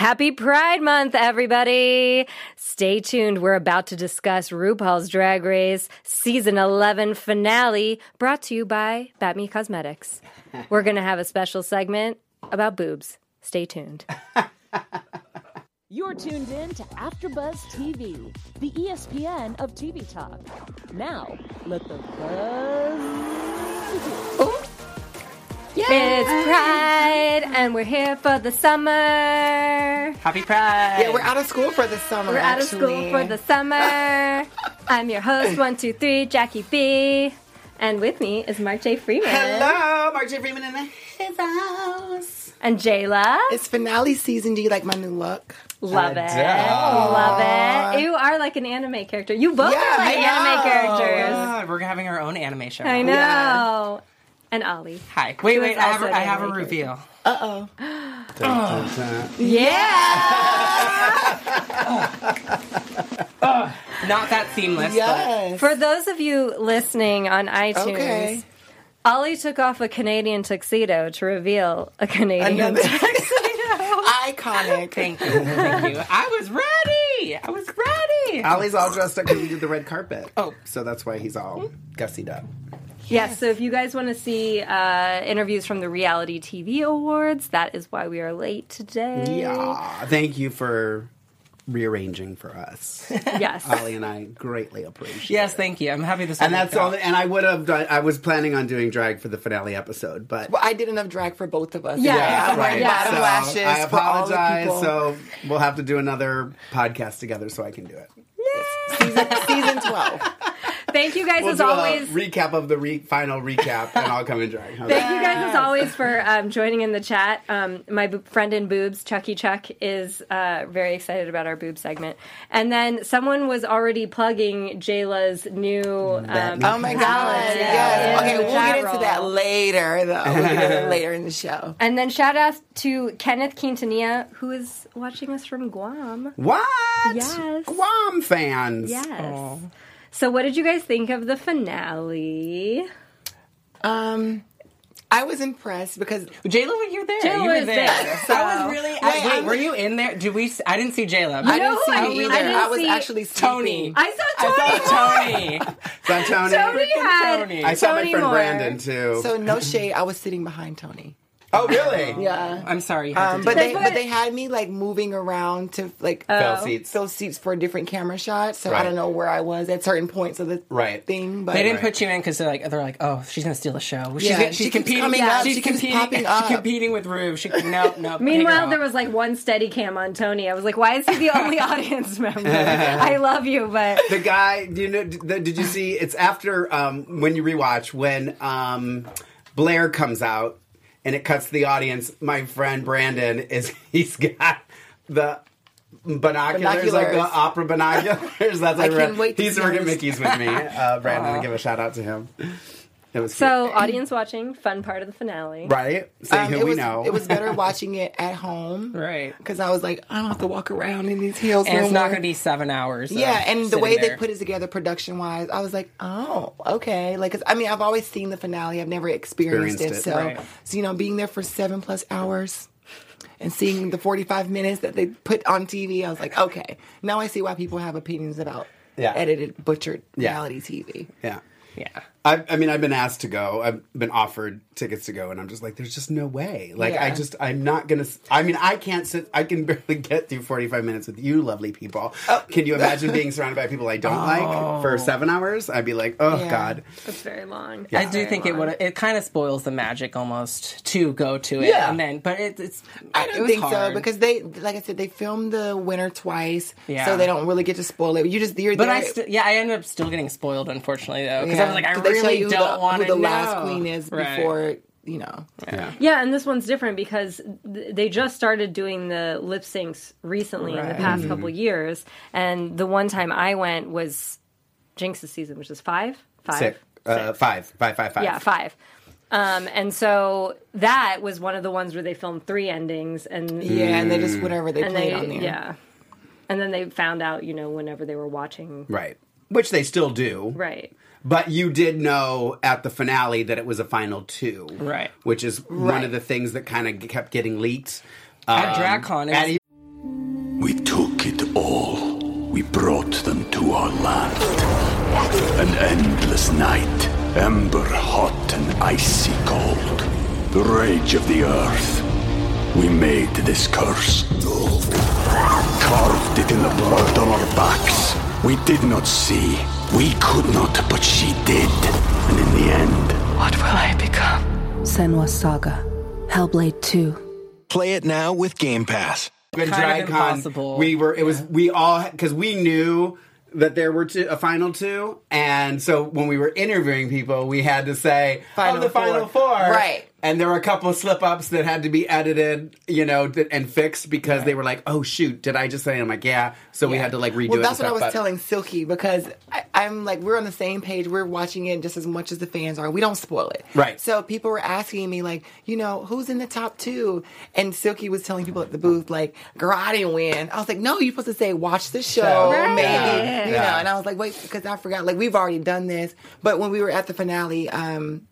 Happy Pride Month, everybody! Stay tuned. We're about to discuss RuPaul's Drag Race Season 11 finale brought to you by Batme Cosmetics. We're going to have a special segment about boobs. Stay tuned. You're tuned in to AfterBuzz TV, the ESPN of TV talk. Now, let the buzz begin. Oh, It's Pride, and we're here for the summer. Happy Pride. Yeah, we're out of school for the summer. We're out of school for the summer. I'm your host, one, two, three, Jackie B. And with me is Mark J. Freeman. Hello, Mark J. Freeman in his house. And Jayla. It's finale season. Do you like my new look? Love it. Love it. You are like an anime character. You both Yeah, are like I anime know. characters. God, we're having our own anime show. I know. And Ollie. Hi. Wait, wait. I have, a- I have a reveal. Uh oh. Yeah. Not that seamless. Yes. For those of you listening on iTunes, Okay. Ollie took off a Canadian tuxedo to reveal a Canadian Another- tuxedo. Iconic. Thank you. Thank you. I was ready. I was ready. Ollie's all dressed up because we did the red carpet. Oh. So that's why he's all gussied up. Yes, so if you guys want to see uh, interviews from the Reality TV Awards, that is why we are late today. Yeah. Thank you for rearranging for us. Yes. Ollie and I greatly appreciate Yes, it. thank you. I'm happy this. And that's all. out. And I would have done. I was planning on doing drag for the finale episode, but Well, I did enough drag for both of us. Yeah, I'm wearing yeah. bottom So lashes. I for all the apologize. So we'll have to do another podcast together so I can do it. season, season 12. Thank you guys We'll as do always. a recap of the re- final recap, and I'll come and drag. How's Thank that? you guys as always for um, joining in the chat. Um, my bo- friend in boobs, Chucky Chuck, is uh, very excited about our boob segment. And then someone was already plugging Jayla's new. Um, Oh my God. Yeah. Yes. In Okay, we'll get into that later, though. We'll get into later in the show. And then shout out to Kenneth Quintanilla, who is watching us from Guam. What? Yes. Guam fans. Yes. So, what did you guys think of the finale? Um, I was impressed because Jayla, were you there? Jayla you were was there, so- I was really. I, Wait, wait, I'm- were you in there? Did we? s- I didn't see Jayla. I didn't see who I- you I either. didn't I, was see- actually Tony. I saw Tony. I saw Tony. Is Tony? Tony had Tony. I saw my friend Moore. Brandon too. So no shade. I was sitting behind Tony. Oh, really? Yeah. I'm sorry. You had Um, to but they They but they had me like moving around to like Fell seats. fill seats for different camera shots. So I Right. don't know where I was at certain points of the Right. thing. But They didn't Right. put you in because they're like they're like oh she's gonna steal the show. She's, Yeah, gonna- she's she keeps competing. coming up, She's she keeps competing. popping She's competing with Rue. She no no. Meanwhile, there was like one steady cam on Tony. I was like, why is he the only audience member? I love you, but the guy do you know the, did you see it's after um when you rewatch when um blair comes out and it cuts to the audience my friend brandon is he's got the Binoculars, like the opera binoculars. That's I can't wait He's working. Mickey's with me, uh, Brandon. Give a shout out to him. It was so cute. audience watching, fun part of the finale. right. Say um, who it we was know. it was better watching it at home right because I was like I don't have to walk around in these heels. and no it's not going to be seven hours. of Yeah, and the way there. they put it together, production wise, I was like, oh, okay. Like, 'cause, I mean, I've always seen the finale. I've never experienced, Experienced it. it, So, right. so you know, being there for seven plus hours and seeing the forty-five minutes that they put on TV, I was like, okay. Now I see why people have opinions about Yeah. edited, butchered Yeah. reality TV. yeah. yeah. I, I mean, I've been asked to go. I've been offered tickets to go, and I'm just like, there's just no way. Like, I just, I'm not gonna. I mean, I can't sit. I can barely get through 45 minutes with you, lovely people. Oh. Can you imagine being surrounded by people I don't like for oh. seven hours? I'd be like, oh Yeah. god. It's very long. I do think it would. It kind of spoils the magic almost to go to it, Yeah. and then, but it, it's. I don't was think hard. so because they, like I said, they filmed the winner twice, Yeah. so they don't really get to spoil it. You just you're But there. I still, yeah, I ended up still getting spoiled, unfortunately, though, because I was like, I 'Cause they show really you who don't the- want who the know. last queen is Right. before you know. Yeah. Yeah, and this one's different because th- they just started doing the lip syncs recently in the past Mm-hmm. couple years, and the one time I went was Jinkx's season, which is five, five, Uh, five, five, five, five. yeah, five. Um, and so that was one of the ones where they filmed three endings, and Yeah, and they just whatever they played they on there. yeah, and then they found out, you know, whenever they were watching, Right. Which they still do. right? But you did know at the finale that it was a final two. Right. Which is one of the things that kind of kept getting leaked. At Um, DragCon, it at e- We took it all. We brought them to our land. An endless night, ember hot and icy cold. The rage of the earth. We made this curse. Carved it in the blood on our backs. We did not see. We could not, but she did. And in the end, What will I become? Senua's Saga. Hellblade 2. Play it now with Game Pass. when Kind of DragCon, impossible. we were it was we all because we knew that there were two, a final two, and so when we were interviewing people, we had to say Final oh, the final four." four, Right. And there were a couple of slip ups that had to be edited, you know, th- and fixed because they were like, "Oh shoot, did I just say?" I'm like, "Yeah," so we had to like redo Well, it. that's and what I was but- telling Silky because I, I'm like, we're on the same page. We're watching it just as much as the fans are. We don't spoil it. Right. So people were asking me, like, you know, who's in the top two? And Silky was telling people at the booth, like, girl, I didn't win. I was like, no, you're supposed to say, watch the show, Show. maybe. Yeah. You Yeah. know, and I was like, wait, because I forgot. Like, we've already done this. But when we were at the finale, um,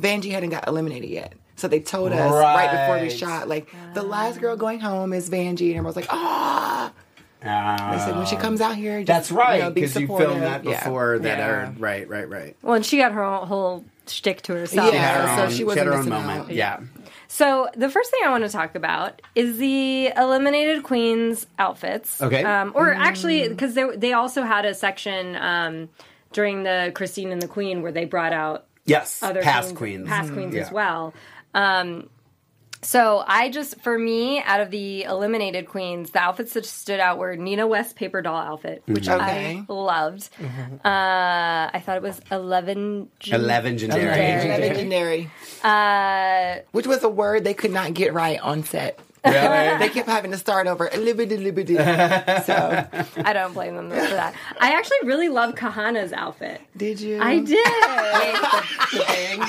Vanjie hadn't got eliminated yet. So they told us right, before we shot, like, the last girl going home is Vanjie. And everyone's like, ah. They said, when she comes out here, just, That's right you know, be because you, filmed that Yeah. before that Yeah. aired. Right, right, right. Well, and she got her own whole shtick to herself. Yeah. Had her so she wasn't her own moment. out. Yeah. So the first thing I want to talk about is the eliminated queens outfits. Okay. Um, or actually, because they they also had a section um, during the Christine and the Queen where they brought out Yes. other past queens, queens. past queens as well. Um, so I just, for me, out of the eliminated queens, the outfits that stood out were Nina West paper doll outfit, which Mm-hmm. Okay. I loved. Uh, I thought it was eleven. Eleven legendary. Legendary. Uh, Which was a word they could not get right on set. Really? They kept having to start over. Liberty, liberty. So, I don't blame them for that. I actually really love Kahanna's outfit. did you? I did. the big,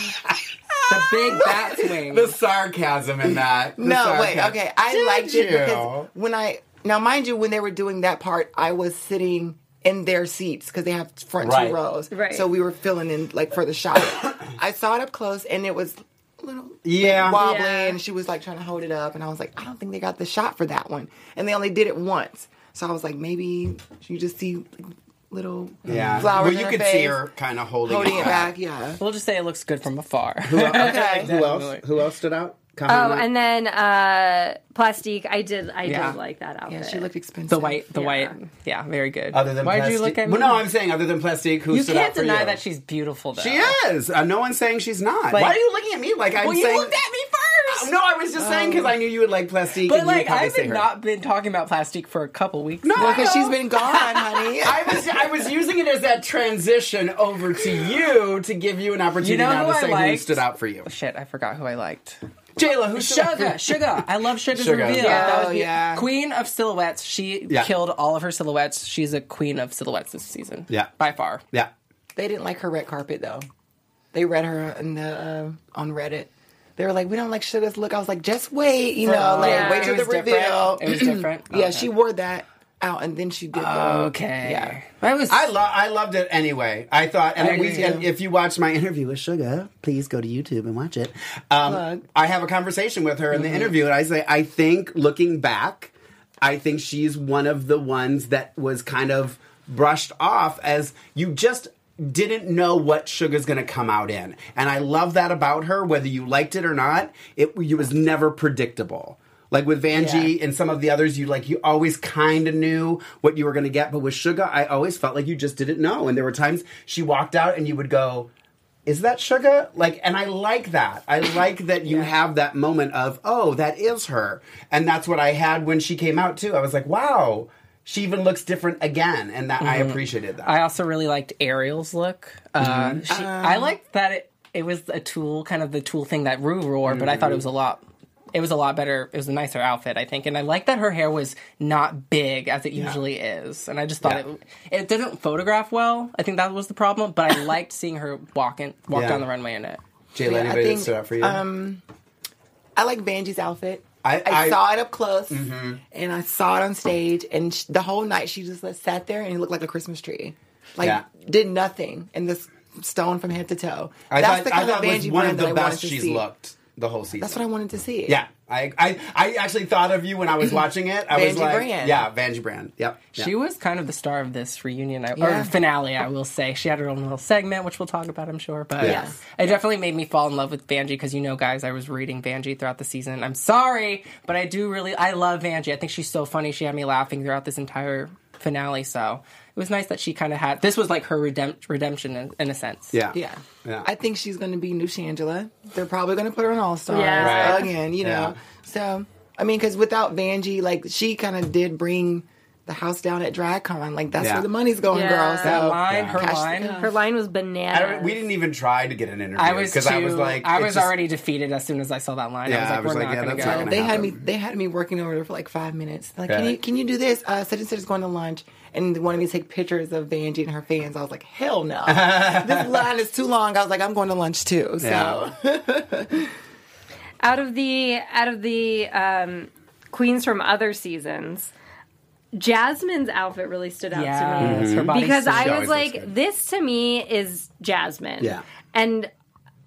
the big bat swing. the sarcasm in that. The No, wait. Okay, I Did liked it you? because when I now, mind you, when they were doing that part, I was sitting in their seats because they have front Right. two rows. Right. So we were filling in like for the shot. I saw it up close, and it was a little Yeah. wobbly, Yeah. and she was like trying to hold it up, and I was like, I don't think they got the shot for that one, and they only did it once. So I was like, maybe you just see little Yeah. flowers. well, in you her could face, see her kind of holding, holding it back. Yeah. We'll just say it looks good from afar. Okay. Who else? Who else stood out? Oh, Kahanna? and then uh, Plastique. I did. I Yeah. did like that outfit. Yeah, she looked expensive. The white, the Yeah. white, yeah, very good. other than why did you Plastique- look at me? Well, no, I'm saying other than Plastique, who you stood can't out for deny you? that she's beautiful. Though. She is. Uh, no one's saying she's not. Like- Why are you looking at me like I'm Well, you saying? looked at me first. No, I was just saying because I knew you would like Plastique. But and you would like, probably I've say been her. not been talking about Plastique for a couple weeks. No, Well, because I know. she's been gone, honey. I was I was using it as that transition over to you to give you an opportunity You know now who to I say who liked? stood out for you. Shit, I forgot who I liked. Jayla, who stood out for Sugar. Sugar. I love Sugar's Sugar. reveal. Yeah. That was Oh, yeah. Queen of silhouettes. She Yeah. killed all of her silhouettes. She's a queen of silhouettes this season. Yeah. by far. Yeah. They didn't like her red carpet though. They read her in the uh, on Reddit. They were like, "We don't like Sugar's look." I was like, "Just wait, you know, like Yeah. wait till the was different? reveal." It was different? yeah, Okay. she wore that out, and then she did. the, Okay. Yeah. I was. I lo- I loved it anyway. I thought, and, I we, and if you watch my interview with Sugar, please go to YouTube and watch it. Um, I have a conversation with her in the interview, and I say, I think looking back, I think she's one of the ones that was kind of brushed off as you just didn't know what Sugar's going to come out in, and I love that about her. Whether you liked it or not, it, it was never predictable. Like with Vanjie and some of the others, you like you always kind of knew what you were going to get, but with Sugar, I always felt like you just didn't know. And there were times she walked out and you would go, "Is that Sugar?" Like, and I like that. I like that you have that moment of, "Oh, that is her," and that's what I had when she came out too. I was like, "Wow." She even looks different again, and that I Mhm. appreciated that. I also really liked Ariel's look. Uh, Mhm. she, I liked that it, it was a tulle, kind of the tulle thing that Rue wore, but I thought it was a lot. It was a lot better. It was a nicer outfit, I think, and I like that her hair was not big as it Yeah. usually is. And I just thought Yeah. it it didn't photograph well. I think that was the problem. But I liked seeing her walk in, walk Yeah. down the runway in it. Jayla, Yeah, I anybody that think, stood out for you? Um, I like Vanjie's outfit. I- I, I- saw it up close, Mhm. and I saw it on stage, and sh- the whole night she just like, sat there and it looked like a Christmas tree, like Yeah. did nothing, and this stone from head to toe. I That's thought, the I kind thought of it was Vanjie one brand of that the I wanted best she's see. looked the whole season. That's what I wanted to see. Yeah, I, I I actually thought of you when I was watching it. I was like, Brand. yeah, Vanjie Brand. Yep. She was kind of the star of this reunion I- Yeah. or finale, I will say. She had her own little segment, which we'll talk about, I'm sure. But Yes. it definitely made me fall in love with Vanjie because you know, guys, I was reading Vanjie throughout the season. I'm sorry, but I do really, I love Vanjie. I think she's so funny. She had me laughing throughout this entire finale. So it was nice that she kind of had this was like her redemp- redemption in, in a sense. Yeah. Yeah. Yeah. I think she's going to be new Shangela. They're probably going to put her on All Stars Yeah. Right. again, you know. Yeah. So, I mean, because without Vanjie, like, she kind of did bring the house down at DragCon. Like, that's Yeah. where the money's going, Yeah. girl. So, That line, her Cash- line. Her line was I bananas. we didn't even try to get an interview I was because too, I was like, I was just- already defeated as soon as I saw that line. Yeah, I was like, I was we're like, not yeah, going to that's go. not gonna they had me. They had me working over there for like five minutes. Like, can you can you do this? Uh, such and such is going to lunch, and they wanted me to take pictures of Vanjie and her fans. I was like, hell no, this line is too long. I was like, I'm going to lunch too. So, out of the out of the um, queens from other seasons, Jasmine's outfit really stood out Yes, to me her body because. I was like, good. this to me is Jasmine. Yeah. and.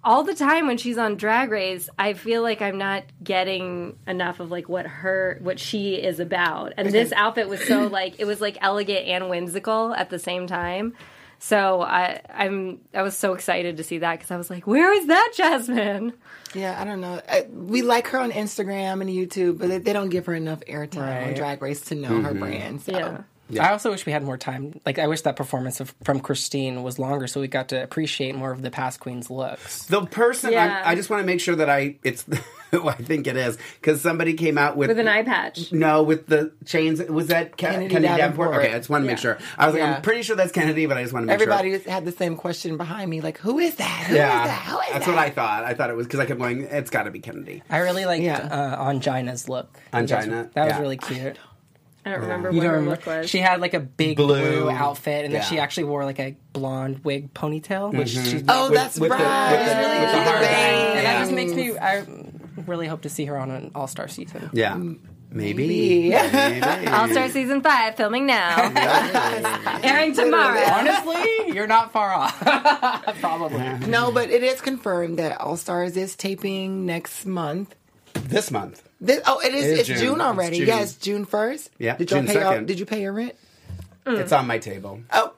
All the time when she's on Drag Race, I feel like I'm not getting enough of like what her what she is about. And this outfit was so like it was like elegant and whimsical at the same time. So I I'm I was so excited to see that because I was like, where is that Jasmine? yeah, I don't know. I, we like her on Instagram and YouTube, but they, they don't give her enough airtime on Drag Race to know her mm-hmm. brand. So. Yeah. I also wish we had more time. Like, I wish that performance of, from Christine was longer so we got to appreciate more of the past queen's looks. The person, Yeah. I, I just want to make sure that I, it's who I think it is, because somebody came out with, With an eye patch. No, with the chains. Was that Ke- Kennedy Kennedy, Davenport? Davenport. Okay, I just want to make sure. I was like, I'm pretty sure that's Kennedy, but I just want to make Everybody sure. Everybody had the same question behind me, like, who is that? Who is Yeah, that? Who is that's that? what I thought. I thought it was because I kept going. It's got to be Kennedy. I really liked Yeah. uh, Angina's look. Angina, That was yeah. really cute. I don't remember You what don't her remember? look was. She had like a big Blue. blue, outfit, and then she actually wore like a blonde wig ponytail, which mm-hmm. she Oh, With- that's with the- right. with the- with the The hard bangs. and that just makes me. I really hope to see her on an All Star season. Yeah, maybe. Maybe. Maybe. All Star season five filming now, airing tomorrow. Honestly, you're not far off. Probably. No, but it is confirmed that All Stars is taping next month. This month. This, oh, it is. It is it's June. June, It's already. June. Yes, June first. Yeah, Did y'all June pay? Your, 2nd. did you pay your rent? It's on my table. Oh,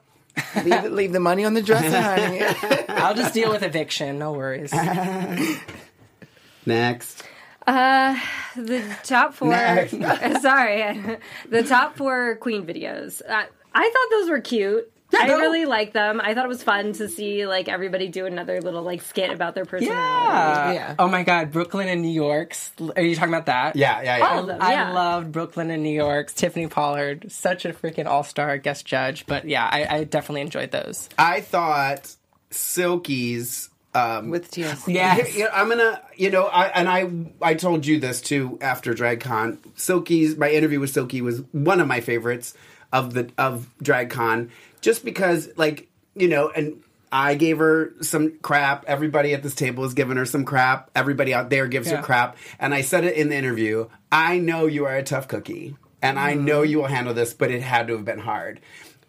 leave, leave the money on the dresser, honey. I'll just deal with eviction. No worries. Next. Uh, the top four. Sorry, the top four Queen videos. Uh, I thought those were cute. I no. really liked them. I thought it was fun to see like everybody do another little like skit about their personality. Yeah. Yeah. Oh my God, Brooklyn and New York's. Are you talking about that? Yeah, yeah, yeah. All of them. I yeah. loved Brooklyn and New York's. Tiffany Pollard, such a freaking all star guest judge. But yeah, I, I definitely enjoyed those. I thought Silky's um, With TLC. Yeah, You know, I'm gonna, you know, I, and I, I told you this too after DragCon. Silky's, my interview with Silky was one of my favorites of the of DragCon, just because, like, you know, and I gave her some crap. Everybody at this table is giving her some crap. Everybody out there gives Yeah. her crap, and I said it in the interview. I know you are a tough cookie, and I know mm-hmm. you will handle this, but it had to have been hard.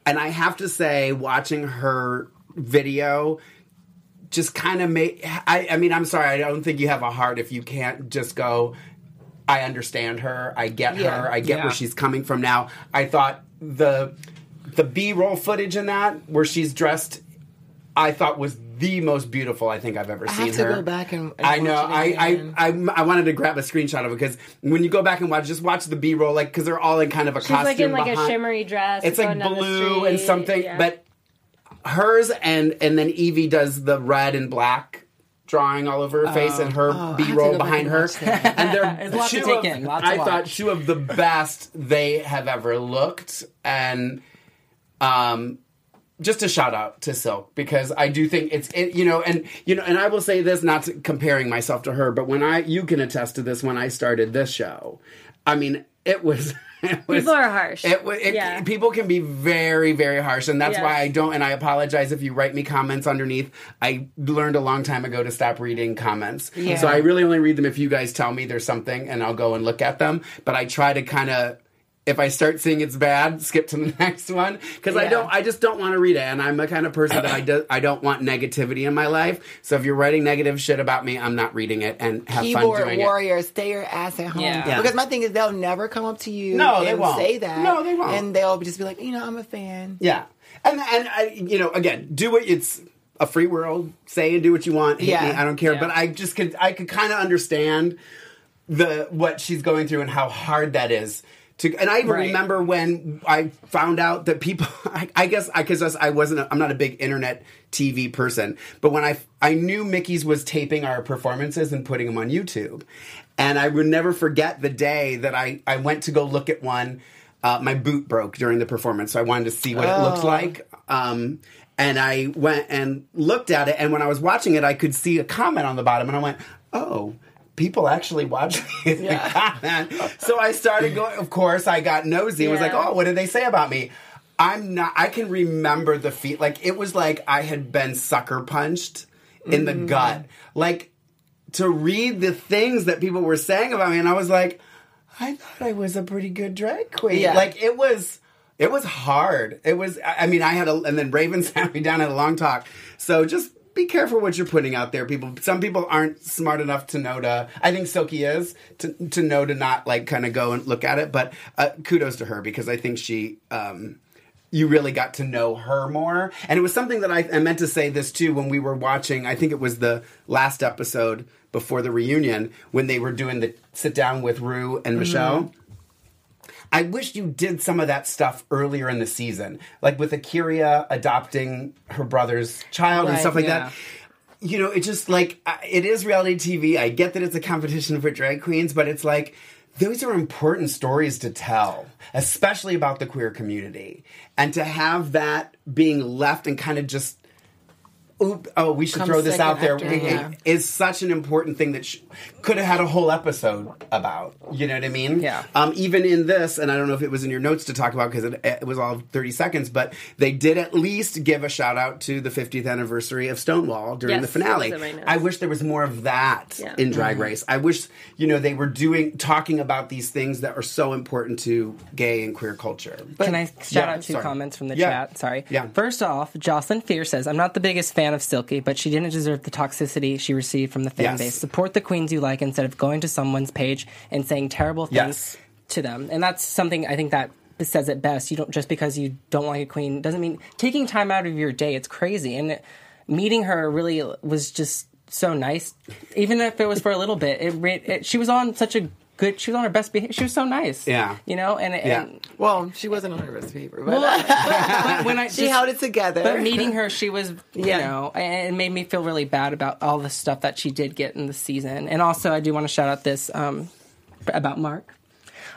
And I have to say, watching her video just kind of made I, I mean i'm sorry i don't think you have a heart if you can't just go i understand her i get Yeah. her i get Yeah. where she's coming from now i thought the the b-roll footage in that where she's dressed I thought was the most beautiful I think I've ever I seen have to her. go back and, and I know. watch it I, I, again. I I wanted to grab a screenshot of it because when you go back and watch, just watch the B roll, like because they're all in kind of a She's costume. like in like a shimmery dress. It's like going down the blue and something, Yeah. but hers and and then Yvie does the red and black drawing all over her face and oh. her Oh, B roll behind her. and they're There's a lot to two of- in, lots to I thought watch. two of the best they have ever looked, and um, just a shout out to Silk because I do think it's it, you know and you know and I will say this not to, comparing myself to her but when I you can attest to this when I started this show I mean it was it was People are harsh. it, it, Yeah. people can be very very harsh and that's Yes. why I don't and I apologize if you write me comments underneath I learned a long time ago to stop reading comments Yeah. so I really only read them if you guys tell me there's something and I'll go and look at them but I try to kind of if I start seeing it's bad, skip to the next one because I don't. I just don't want to read it, and I'm the kind of person that I do, I don't want negativity in my life. So if you're writing negative shit about me, I'm not reading it and have fun Keyboard doing warrior, stay your ass at home. Yeah. Yeah. Because my thing is, they'll never come up to you. No, they and won't. Say that. No, they won't. And they'll just be like, you know, I'm a fan. Yeah, and and I, you know, again, do what it's a free world. Say and do what you want. Hate Yeah. me, I don't care. Yeah. But I just could I could kind of understand the what she's going through and how hard that is. To, and I even Right. remember when I found out that people, I, I guess, because I wasn't, a, I'm not a big internet TV person, but when I, I knew Mickey's was taping our performances and putting them on YouTube, and I would never forget the day that I, I went to go look at one. Uh, my boot broke during the performance, so I wanted to see what it looks Oh. like. Um, and I went and looked at it, and when I was watching it, I could see a comment on the bottom, and I went, "Oh, people actually watch these comment." So I started going. Of course, I got nosy. and was like, "Oh, what did they say about me?" I'm not. I can remember the feet. Like it was like I had been sucker punched in the mm-hmm. gut. Like to read the things that people were saying about me, and I was like, I thought I was a pretty good drag queen. Yeah. Like it was. It was hard. It was. I mean, I had a, and then Raven sat me down at a long talk. So just be careful what you're putting out there, people. Some people aren't smart enough to know to. I think Silky is to to know to not like kind of go and look at it. But uh, kudos to her because I think she. Um, you really got to know her more. And it was something that I, I meant to say this too when we were watching, I think it was the last episode before the reunion when they were doing the sit down with Rue and Michelle. I wish you did some of that stuff earlier in the season, like with A'keria adopting her brother's child and stuff like yeah. that. You know, it just like it is reality TV. I get that it's a competition for drag queens, but it's like those are important stories to tell, especially about the queer community, and to have that being left and kind of just. Oop, oh, we should Come throw this out there. after, yeah. is such an important thing that sh- could have had a whole episode about. You know what I mean? Yeah. Um, even in this, and I don't know if it was in your notes to talk about because it, it was all 30 seconds, but they did at least give a shout out to the 50th anniversary of Stonewall during Yes, the finale. was in my notes. I wish there was more of that Yeah. in Drag Race. I wish, you know, they were doing, talking about these things that are so important to gay and queer culture. But- Can I shout Yeah, out two sorry. comments from the chat? Sorry. Yeah. First off, Jocelyn Fear says, I'm not the biggest fan of Silky, but she didn't deserve the toxicity she received from the fan Yes. base. Support the queens you like instead of going to someone's page and saying terrible things Yes. to them. And that's something I think that says it best. You don't just because you don't like a queen doesn't mean taking time out of your day. It's crazy. And meeting her really was just so nice. Even if it was for a little bit, it, it she was on such a good. She was on her best behavior. She was so nice. Yeah. You know, and, Yeah. and Well, she wasn't on her best behavior, but, well, but, but when I she just- held it together. But meeting her, she was, you Yeah. know, and it made me feel really bad about all the stuff that she did get in the season. And also, I do want to shout out this um, about Mark.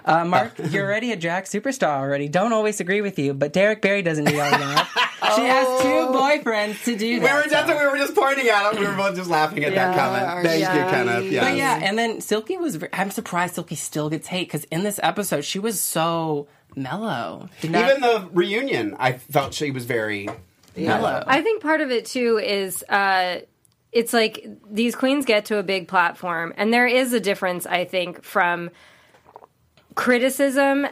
Uh, Mark, you're already a drag superstar already. Don't always agree with you, but Derrick Barry doesn't need all that. She has two boyfriends to do We that. were, that's so. we were just pointing at him. We were both just laughing at that Yeah, comment. Thank yeah. you, Kenneth. Yes. But yeah, and then Silky was. ve- I'm surprised Silky still gets hate because in this episode she was so mellow. Did not- Even the reunion, I felt she was very mellow. I think part of it too is uh, it's like these queens get to a big platform, and there is a difference, I think, from criticism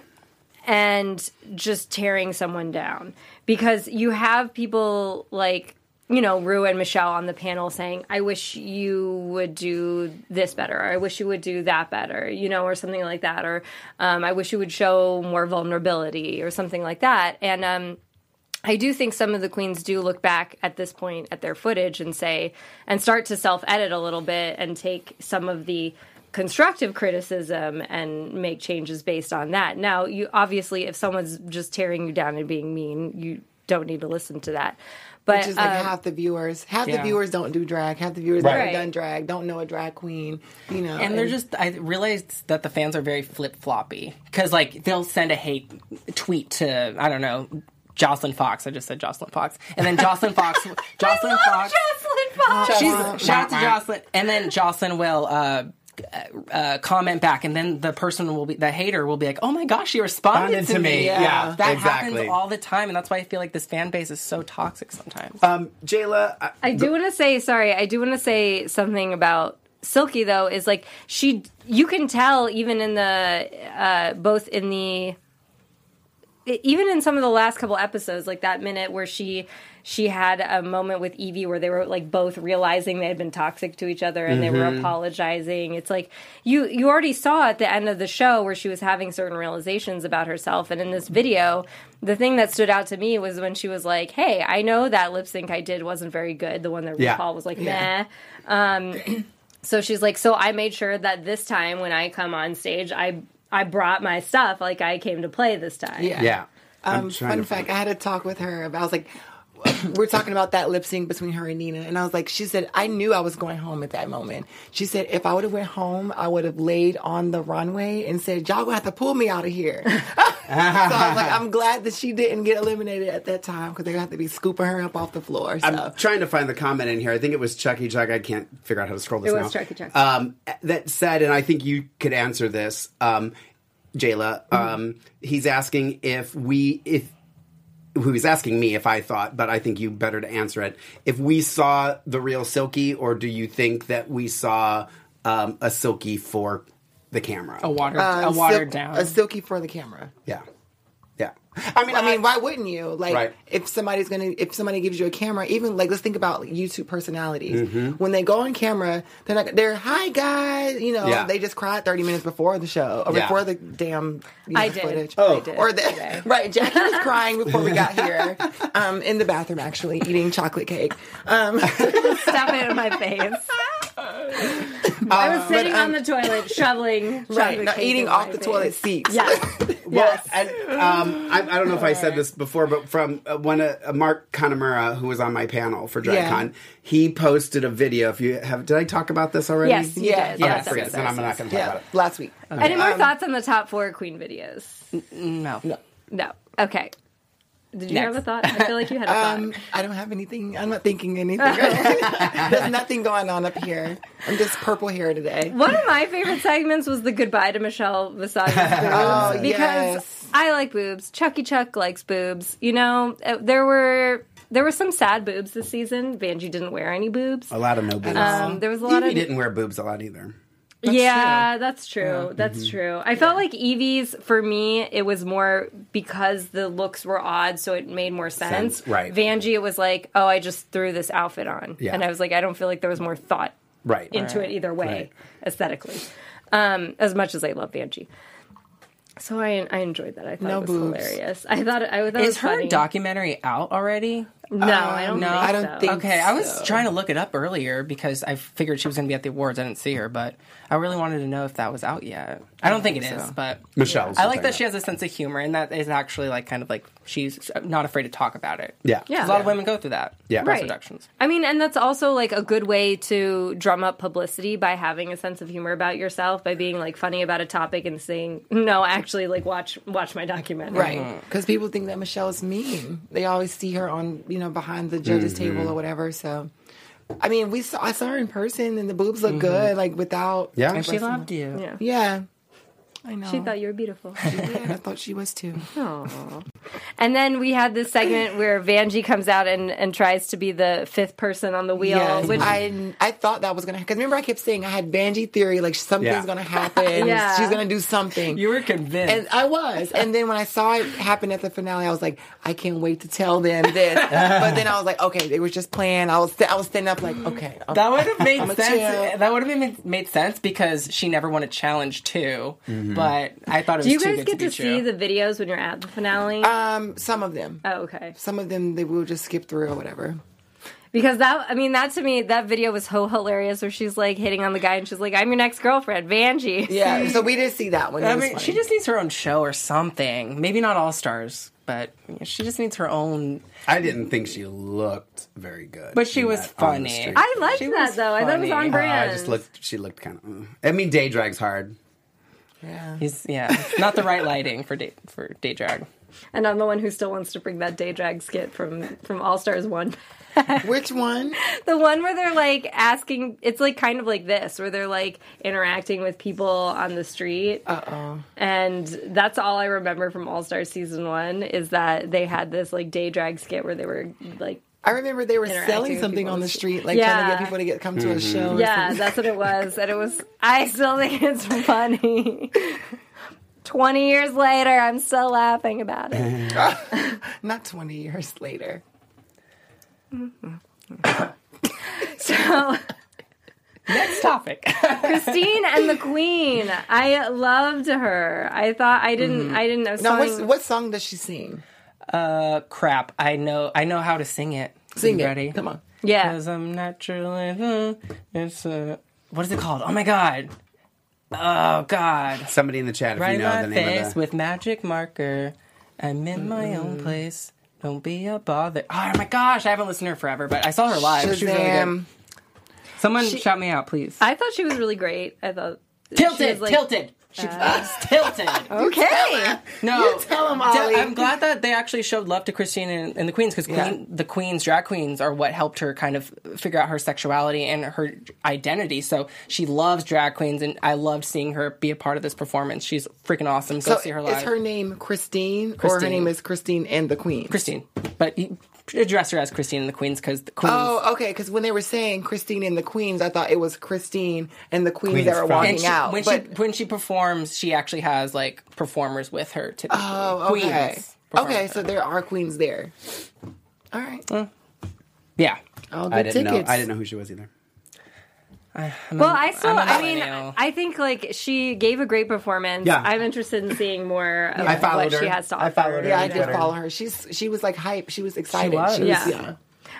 and just tearing someone down. Because you have people like you know Rue and Michelle on the panel saying I wish you would do this better or I wish you would do that better you know or something like that or um, I wish you would show more vulnerability or something like that. And um, I do think some of the queens do look back at this point at their footage and say, and start to self edit a little bit and take some of the constructive criticism and make changes based on that. Now, you obviously, if someone's just tearing you down and being mean, you don't need to listen to that. But Which is like um, half the viewers. Half Yeah. the viewers don't do drag. Half the viewers Right. haven't done drag. Don't know a drag queen. You know, and they're just i realized that the fans are very flip-floppy because like they'll send a hate tweet to i don't know jocelyn fox i just said jocelyn fox and then jocelyn fox jocelyn fox Jocelyn Fox. she's shout out to jocelyn and then jocelyn will uh uh, comment back, and then the person will be the hater will be like, "Oh my gosh, she responded Responded to to me." me. Yeah, that exactly. happens all the time, and that's why I feel like this fan base is so toxic sometimes. Um, Jayla, I, I do want to say sorry. I do want to say something about Silky though. Is like she, you can tell even in the uh, both in the even in some of the last couple episodes, like that minute where she she had a moment with Yvie where they were like both realizing they had been toxic to each other and they were Mhm. apologizing. It's like you you already saw at the end of the show where she was having certain realizations about herself. And in this video, the thing that stood out to me was when she was like, "Hey, I know that lip sync I did wasn't very good. The one that Yeah. RuPaul was like, Yeah. Um, so she's like, "So I made sure that this time when I come on stage, I." I brought my stuff like I came to play this time. Yeah. I'm Um, fun to fact: I had a talk with her. About, I was like, we're talking about that lip sync between her and Nina, and I was like, she said, I knew I was going home at that moment. She said, if I would have went home, I would have laid on the runway and said, y'all gonna have to pull me out of here. so I was like, I'm glad that she didn't get eliminated at that time because they're gonna have to be scooping her up off the floor. So. I'm trying to find the comment in here. I think it was Chucky Chuck. I can't figure out how to scroll this It now. was Chucky Chuck. Um, that said, and I think you could answer this, um, Jayla. Um, he's asking if we if who was asking me if I thought, but I think you better to answer it. If we saw the real Silky, or do you think that we saw um, a Silky for the camera? A watered, Uh, a watered sil- down. a silky for the camera. Yeah, yeah. I mean, I mean, why wouldn't you? Like, Right. if somebody's gonna, if somebody gives you a camera, even like, let's think about YouTube personalities. Mhm. When they go on camera, they're like, they're hi guys, you know, Yeah. they just cried thirty minutes before the show or Yeah. before the damn you know, I did. footage. Oh. I did or the, today. right? Jackie was crying before we got here, um, in the bathroom actually eating chocolate cake. Um, Stop it in my face. I was Um, sitting but, on the toilet shoveling, right, not eating off the face. toilet seats. Yes. Well, and, um, I, I don't know if I said this before, but from uh, when uh, Mark Kanemura, who was on my panel for Yeah. DragCon, he posted a video. If you have, did I talk about this already? Yes, Yeah. did. Okay, Yes, forget yes, it. I'm not going to talk yeah, about it. last week. Any more Um, thoughts on the top four queen videos? no. No. No. Okay. Did you Next. have a thought? I feel like you had a thought. Um, I don't have anything. I'm not thinking anything. There's nothing going on up here. I'm just purple hair today. One of my favorite segments was the goodbye to Michelle Visage's boobs Oh, because yes. I like boobs. Chucky Chuck likes boobs. You know, uh, there were there were some sad boobs this season. Vanjie didn't wear any boobs. A lot of no boobs. Um, there was a lot Yvie of didn't wear boobs a lot either. Yeah, that's true. That's Mhm. true. I felt like Yvie's for me, it was more because the looks were odd, so it made more sense. Sense, right. Vanjie, it was like, oh, I just threw this outfit on, Yeah. and I was like, I don't feel like there was more thought Right. into it either way, aesthetically. Um, as much as I love Vanjie. So I I enjoyed that. I thought No it was boobs. hilarious. I thought I thought it Is was her funny. documentary out already? No, I don't no, think I don't so. think okay, I was trying to look it up earlier because I figured she was going to be at the awards. I didn't see her, but I really wanted to know if that was out yet. I don't think it is, so. but Michelle's I like that thing. she has a sense of humor, and that is actually like kind of like she's not afraid to talk about it. Yeah. 'Cause Yeah. a lot of women go through that. Yeah. breast Right. reductions. I mean, and that's also like a good way to drum up publicity by having a sense of humor about yourself, by being like funny about a topic and saying, "No, actually, like watch watch my documentary." Right. Mm-hmm. Because people think that Michelle's mean. They always see her on, you know, behind the judge's mm-hmm. table or whatever. So, I mean, we saw I saw her in person, and the boobs look mm-hmm. good, like without. Yeah. And she loved you. Yeah. Yeah. I know. She thought you were beautiful. Yeah, I thought she was too. Aw. And then we had this segment where Vanjie comes out and, and tries to be the fifth person on the wheel. Yes, which I I thought that was gonna happen. because remember I kept saying I had Vanjie theory like something's Yeah. gonna happen. Yeah. She's gonna do something. You were convinced. and I was, and then when I saw it happen at the finale, I was like, I can't wait to tell them this. but then I was like, okay, it was just playing. I was, I was standing up like, okay, I'm- That would have made I'ma sense. That would have made, made sense because she never won a challenge too. But I thought it was do you too guys good get to to, see true. the videos when you're at the finale? Um, Um, some of them. Oh, okay. Some of them they will just skip through or whatever. Because that, I mean, that to me, that video was so hilarious where she's like hitting on the guy and she's like, I'm your next girlfriend, Vanjie. Yeah, so we did see that one. It I was mean, funny. she just needs her own show or something. Maybe not All Stars, but she just needs her own. I didn't think she looked very good. But she in was that on the funny. street. I liked She that was though. I thought it was funny. on Uh, Uh, brand. I just looked. She looked kind of. I mean, day drag's hard. Yeah. He's yeah, not the right lighting for day for day drag. And I'm the one who still wants to bring that day drag skit from from All Stars one. Which one? The one where they're like asking, it's like kind of like this, where they're like interacting with people on the street. Uh oh. And that's all I remember from All Stars season one is that they had this like day drag skit where they were like, I remember they were selling something on on the the street, street. like trying to get people to get come to a Mm-hmm. show. or yeah, something. that's what it was. And it was, I still think it's funny. 20 years later, I'm still laughing about it. Not twenty years later. So, Next topic. Christine and the Queen. I loved her. I thought I didn't. I didn't know. Now, Song, what song does she sing? uh, crap. I know. I know how to sing it. Sing You it. Ready? Come on. yeah. Because I'm naturally. It's uh, what is it called? Oh my god. Oh god. Somebody in the chat, if Write you know my the name face of the. with magic marker. I'm in my own place. Don't be a bother. Oh my gosh, I haven't listened to her forever, but I saw her live. She was really good. Shazam. Someone shout me out, please. I thought she was really great. I thought she tilted, was, like, tilted. She uh, was tilted. Okay. No, tell 'em, T- Ollie. I'm glad that they actually showed love to Christine and, and the Queens because Yeah. queen, the Queens, drag queens, are what helped her kind of figure out her sexuality and her identity. So she loves drag queens, and I loved seeing her be a part of this performance. She's freaking awesome. Go So see her live. is her name Christine, or her name is Christine and the Queen? Christine, but you address her as Christine and the Queens because the Queens. Oh, okay. Because when they were saying Christine and the Queens, I thought it was Christine and the Queens, Queens that were walking and she, out. when but, she when she performs, she actually has like performers with her. Typically. oh, okay. Queens Okay, so there are queens there. All right. yeah. All good I didn't tickets. know. I didn't know who she was either. Well, I still, I'm a I mean. I think like she gave a great performance. Yeah. I'm interested in seeing more of I followed what her. she has to offer. I followed her. Yeah, I did Twitter. follow her. She's she was like hype. She was excited. She was. Yeah. yeah.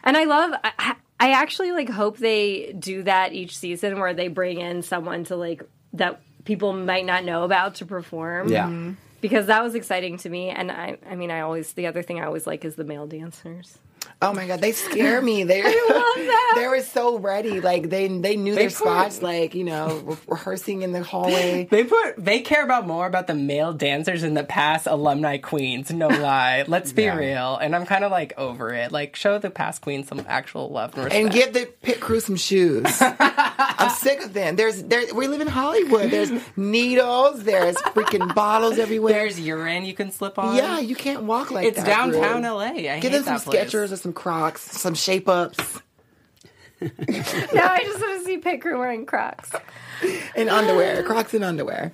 And I love. I, I actually like hope they do that each season where they bring in someone to like that people might not know about to perform. Yeah. Mm-hmm. Because that was exciting to me, and I, I mean, I always the other thing I always like is the male dancers. Oh my god, they scare me. They love that. they were so ready. Like they they knew their put- spots. Like you know, re- rehearsing in the hallway. They put they care about more about the male dancers in the past alumni queens. No lie, let's be Yeah. real. And I'm kind of like over it. Like show the past queens some actual love and respect. and give the pit crew some shoes. I'm sick of them. There's there we live in Hollywood. There's needles. There's freaking bottles everywhere. There's urine you can slip on. yeah, you can't walk like it's that. It's downtown. LA. I Give hate them some that place. Skechers or some Crocs, some shape ups now I just want to see Pit Crew wearing Crocs. and underwear. Crocs and underwear.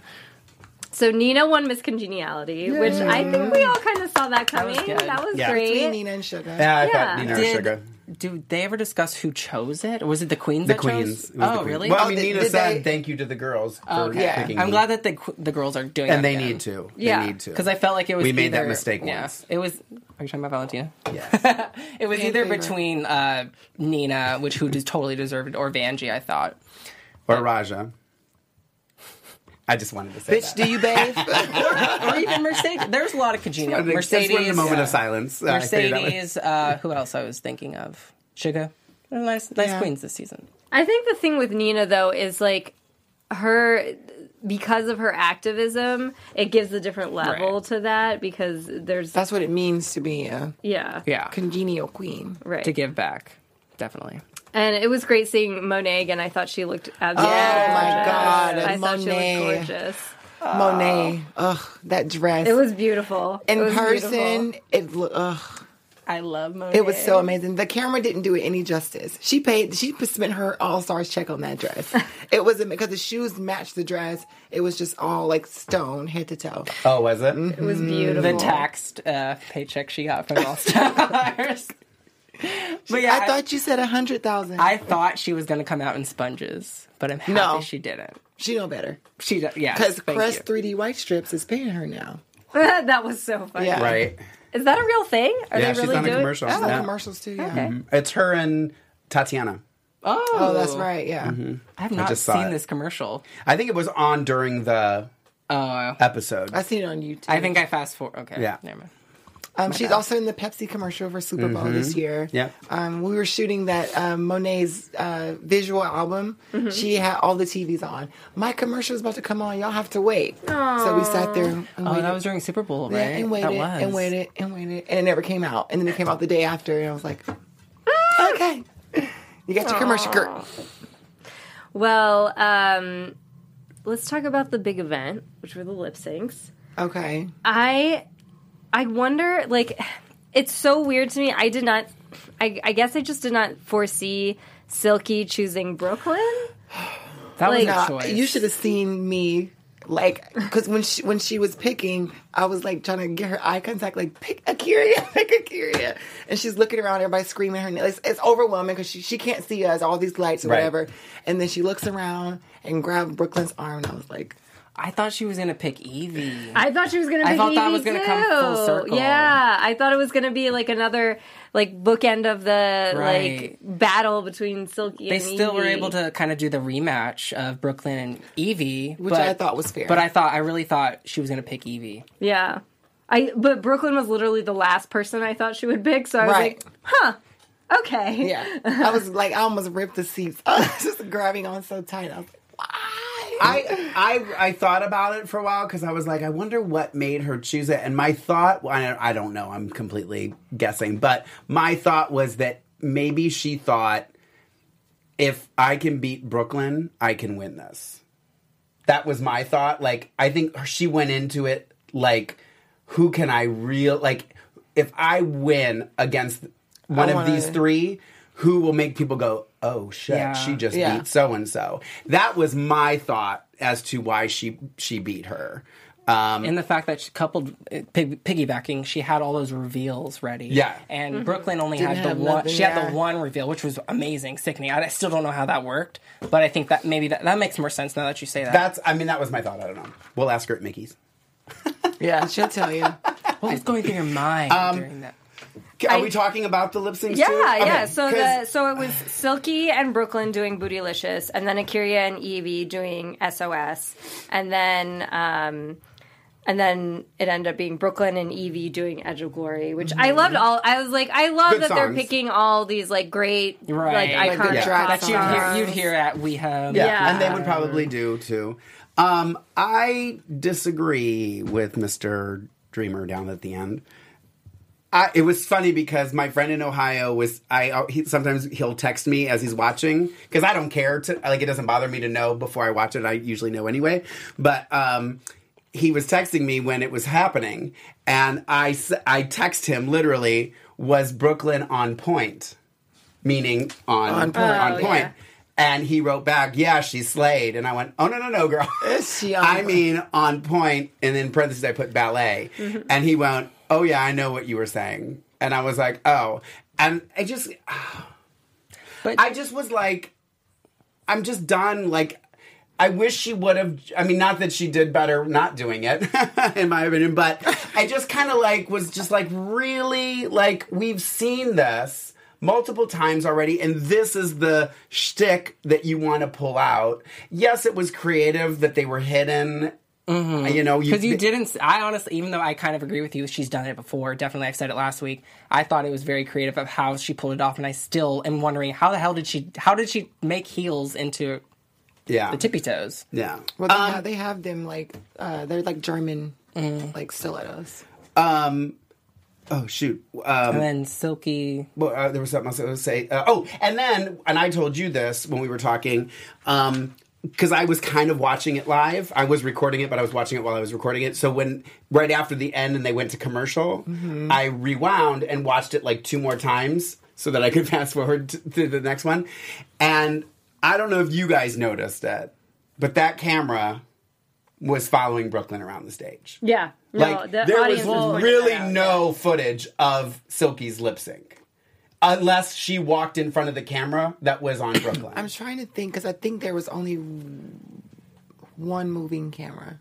So Nina won Miss Congeniality, which I think we all kind of saw that coming. was. That was Yeah. great. Between Nina and Sugar. Yeah, I Yeah. thought Nina or Did, Sugar. Do they ever discuss who chose it? Or was it the queens? The that queens. Chose? It was the Oh, queens. really? Well, I Oh, mean, did- Nina did said they- thank you to the girls for Okay. picking I'm glad that the the girls are doing that. and that they again. need to. Yeah. They need to. Because I felt like it was We made that either- mistake yeah, once. It was. Are you talking about Valentina? Yes. It was Fan either favorite. between uh, Nina, which who totally deserved, it, or Vanjie. I thought. or Raja. I just wanted to say Bitch, that. do you bathe? or even Mercedes. There's a lot of congenial. I think- just Mercedes. wanted a moment yeah. of silence. Uh, I figured that was- Mercedes. Uh, who else I was thinking of? Sugar. They're nice, nice Yeah. queens this season. I think the thing with Nina though is like her because of her activism, it gives a different level Right. to that because there's That's what it means to be a yeah. Yeah, congenial queen. Right. to give back, definitely. And it was great seeing Monet again. I thought she looked absolutely Oh, my. God, I thought she Monet. looked gorgeous. Monet. Ugh, that dress. It was beautiful. in It was person. beautiful. It lo- ugh. I love Monet. It was so amazing. The camera didn't do it any justice. She paid. She spent her all stars check on that dress. it wasn't because the shoes matched the dress. It was just all like stone, head to toe. Oh, was it? It was beautiful. the taxed uh, paycheck she got from All Stars. but yeah, I thought you said a hundred thousand. I thought she was going to come out in sponges, but I'm happy No. she didn't. She know better She, d- yeah, because thank Crest you. 3D White Strips is paying her now. that was so funny. Yeah. Right. Is that a real thing? Are yeah, they she's really on a doing? commercial. Oh. Yeah. commercials too. Yeah. Okay. Mhm. It's her and Tatiana. Oh, Oh, that's right. Yeah. I have I not just seen it. this commercial. I think it was on during the Oh, episode. I seen it on YouTube. I think I fast forward. Okay, Yeah. never mind. Um, she's also in the Pepsi commercial for Super Bowl this year. Yeah. Um, we were shooting that um, Monet's uh, visual album. She had all the TVs on. My commercial is about to come on. Y'all have to wait. So we sat there and Oh, waited. that was during Super Bowl, right? yeah, and waited and waited and waited, and it never came out. And then it came out the day after, and I was like, okay, you got your commercial, girl. Well, um, let's talk about the big event, which were the lip syncs. Okay. I I wonder like it's so weird to me. I did not I, I guess I just did not foresee Silky choosing Brooklyn. That was Like, a choice. you should have seen me. Like, because when she when she was picking, I was like trying to get her eye contact, like pick A'keria, pick A'keria, and she's looking around, everybody screaming her name. It's, it's overwhelming because she she can't see us, all these lights or Right. whatever. And then she looks around and grabbed Brooklyn's arm, and I was like, I thought she was gonna pick Yvie. I thought she was gonna I pick thought that Yvie was gonna too. come full circle. Yeah, I thought it was gonna be like another like bookend of the Right. like battle between Silky they and still were able to kind of do the rematch of Brooklyn and Yvie, which but, I thought was fair. But I thought I really thought she was gonna pick Yvie. Yeah. I but Brooklyn was literally the last person I thought she would pick, so I was Right. like, huh. Okay. yeah, I was like, I almost ripped the seats. I was just grabbing on so tight. I was like, why? I, I I thought about it for a while because I was like, I wonder what made her choose it. And my thought, well, I, I don't know, I'm completely guessing, but my thought was that maybe she thought, if I can beat Brooklyn, I can win this. That was my thought. Like, I think she went into it like, who can I real like? If I win against one of wanna- these three, who will make people go, "Oh shit, Yeah. she just Yeah. beat so and so." That was my thought as to why she she beat her. Um, And the fact that she coupled uh, pig, piggybacking, she had all those reveals ready. Yeah. and Brooklyn only Didn't had the one. nothing, she had the one reveal, which was amazing, sickening. I, I still don't know how that worked, but I think that maybe that, that makes more sense now that you say that. that's I mean that was my thought. I don't know. We'll ask her at Mickey's. Yeah, she'll tell you. what was going through your mind Um, during that? Are I- we talking about the lip syncs? Yeah, too? yeah. Okay, So 'cause- the so it was Silky and Brooklyn doing Bootylicious, and then A'keria and Yvie doing SOS, and then um, and then it ended up being Brooklyn and Yvie doing Edge of Glory, which I loved. All I was like, I love Good that they're picking all these like great, Right. like Like iconic drag pop That you'd hear, songs. you'd hear at WeHo. Yeah, Yeah. and they would probably do too. Um, I disagree with Mr. Dreamer down at the end. I, it was funny because my friend in Ohio was I uh, he, sometimes he'll text me as he's watching because I don't care to like it doesn't bother me to know before I watch it. I usually know anyway. But um he was texting me when it was happening and I I text him literally was Brooklyn on point? Meaning on On point. on Oh, point yeah. and he wrote back yeah she slayed. And I went oh no no no girl. Is she on I mean on point. And in parentheses I put ballet. Mm-hmm. and he went oh yeah I know what you were saying. And I was like oh. And I just But I just was like I'm just done. Like I wish she would have I mean not that she did better not doing it in my opinion but I just kind of like was just like really like we've seen this multiple times already and this is the shtick that you want to pull out. Yes it was creative that they were hidden you know Because you didn't. I honestly, even though I kind of agree with you, she's done it before. Definitely, I've said it last week. I thought it was very creative of how she pulled it off, and I still am wondering how the hell did she? How did she make heels into yeah the tippy toes? yeah Well, they, have, they have them like uh, they're like German, like stilettos. um oh shoot um And then silky. well, uh, there was something else I was going to say. Uh, oh, and then, and I told you this when we were talking, um, because I was kind of watching it live. I was recording it, but I was watching it while I was recording it. So when right after the end and they went to commercial, mm-hmm. I rewound and watched it like two more times so that I could fast forward to, to the next one. And I don't know if you guys noticed it, but that camera was following Brooklyn around the stage. Yeah, no, Like the there was really no footage of Silky's lip sync, unless she walked in front of the camera that was on Brooklyn. I'm trying to think because I think there was only one moving camera.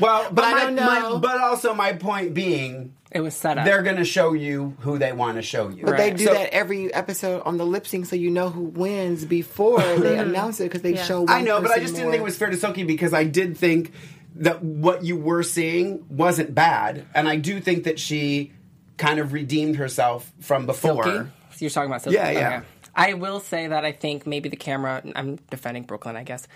Well, but, I my- don't my- but also my point being, it was set up. they're going to show you who they want to show you. But they do So- that every episode on the lip sync, so you know who wins before they announce it because they Yeah. show. One I know, but I person just didn't think it was fair to Silky because I did think that what you were seeing wasn't bad, and I do think that she kind of redeemed herself from before. Silky? You're talking about Silky? Yeah, yeah. Okay. I will say that I think maybe the camera. I'm defending Brooklyn, I guess.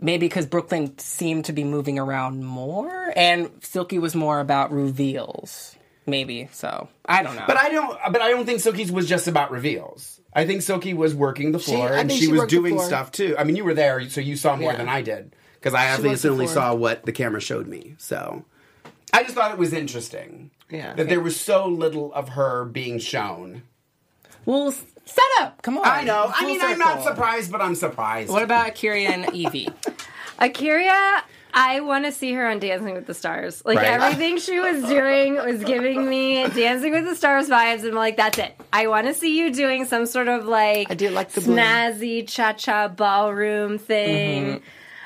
Maybe because Brooklyn seemed to be moving around more, and Silky was more about reveals. Maybe so. I don't know. But I don't. But I don't think Silky's was just about reveals. I think Silky was working the floor I and she, she was doing stuff too. I mean, you were there, so you saw more Yeah. than I did because I She obviously only saw what the camera showed me. So I just thought it was interesting. Yeah. that there was so little of her being shown. well, s- set up. Come on. I know. I Full mean, I'm not surprised, but I'm surprised. What about A'keria and Yvie? A'keria, I want to see her on Dancing with the Stars. Like Right. everything she was doing was giving me Dancing with the Stars vibes, and I'm like, that's it. I want to see you doing some sort of like I did like the snazzy cha cha ballroom thing. Mm-hmm.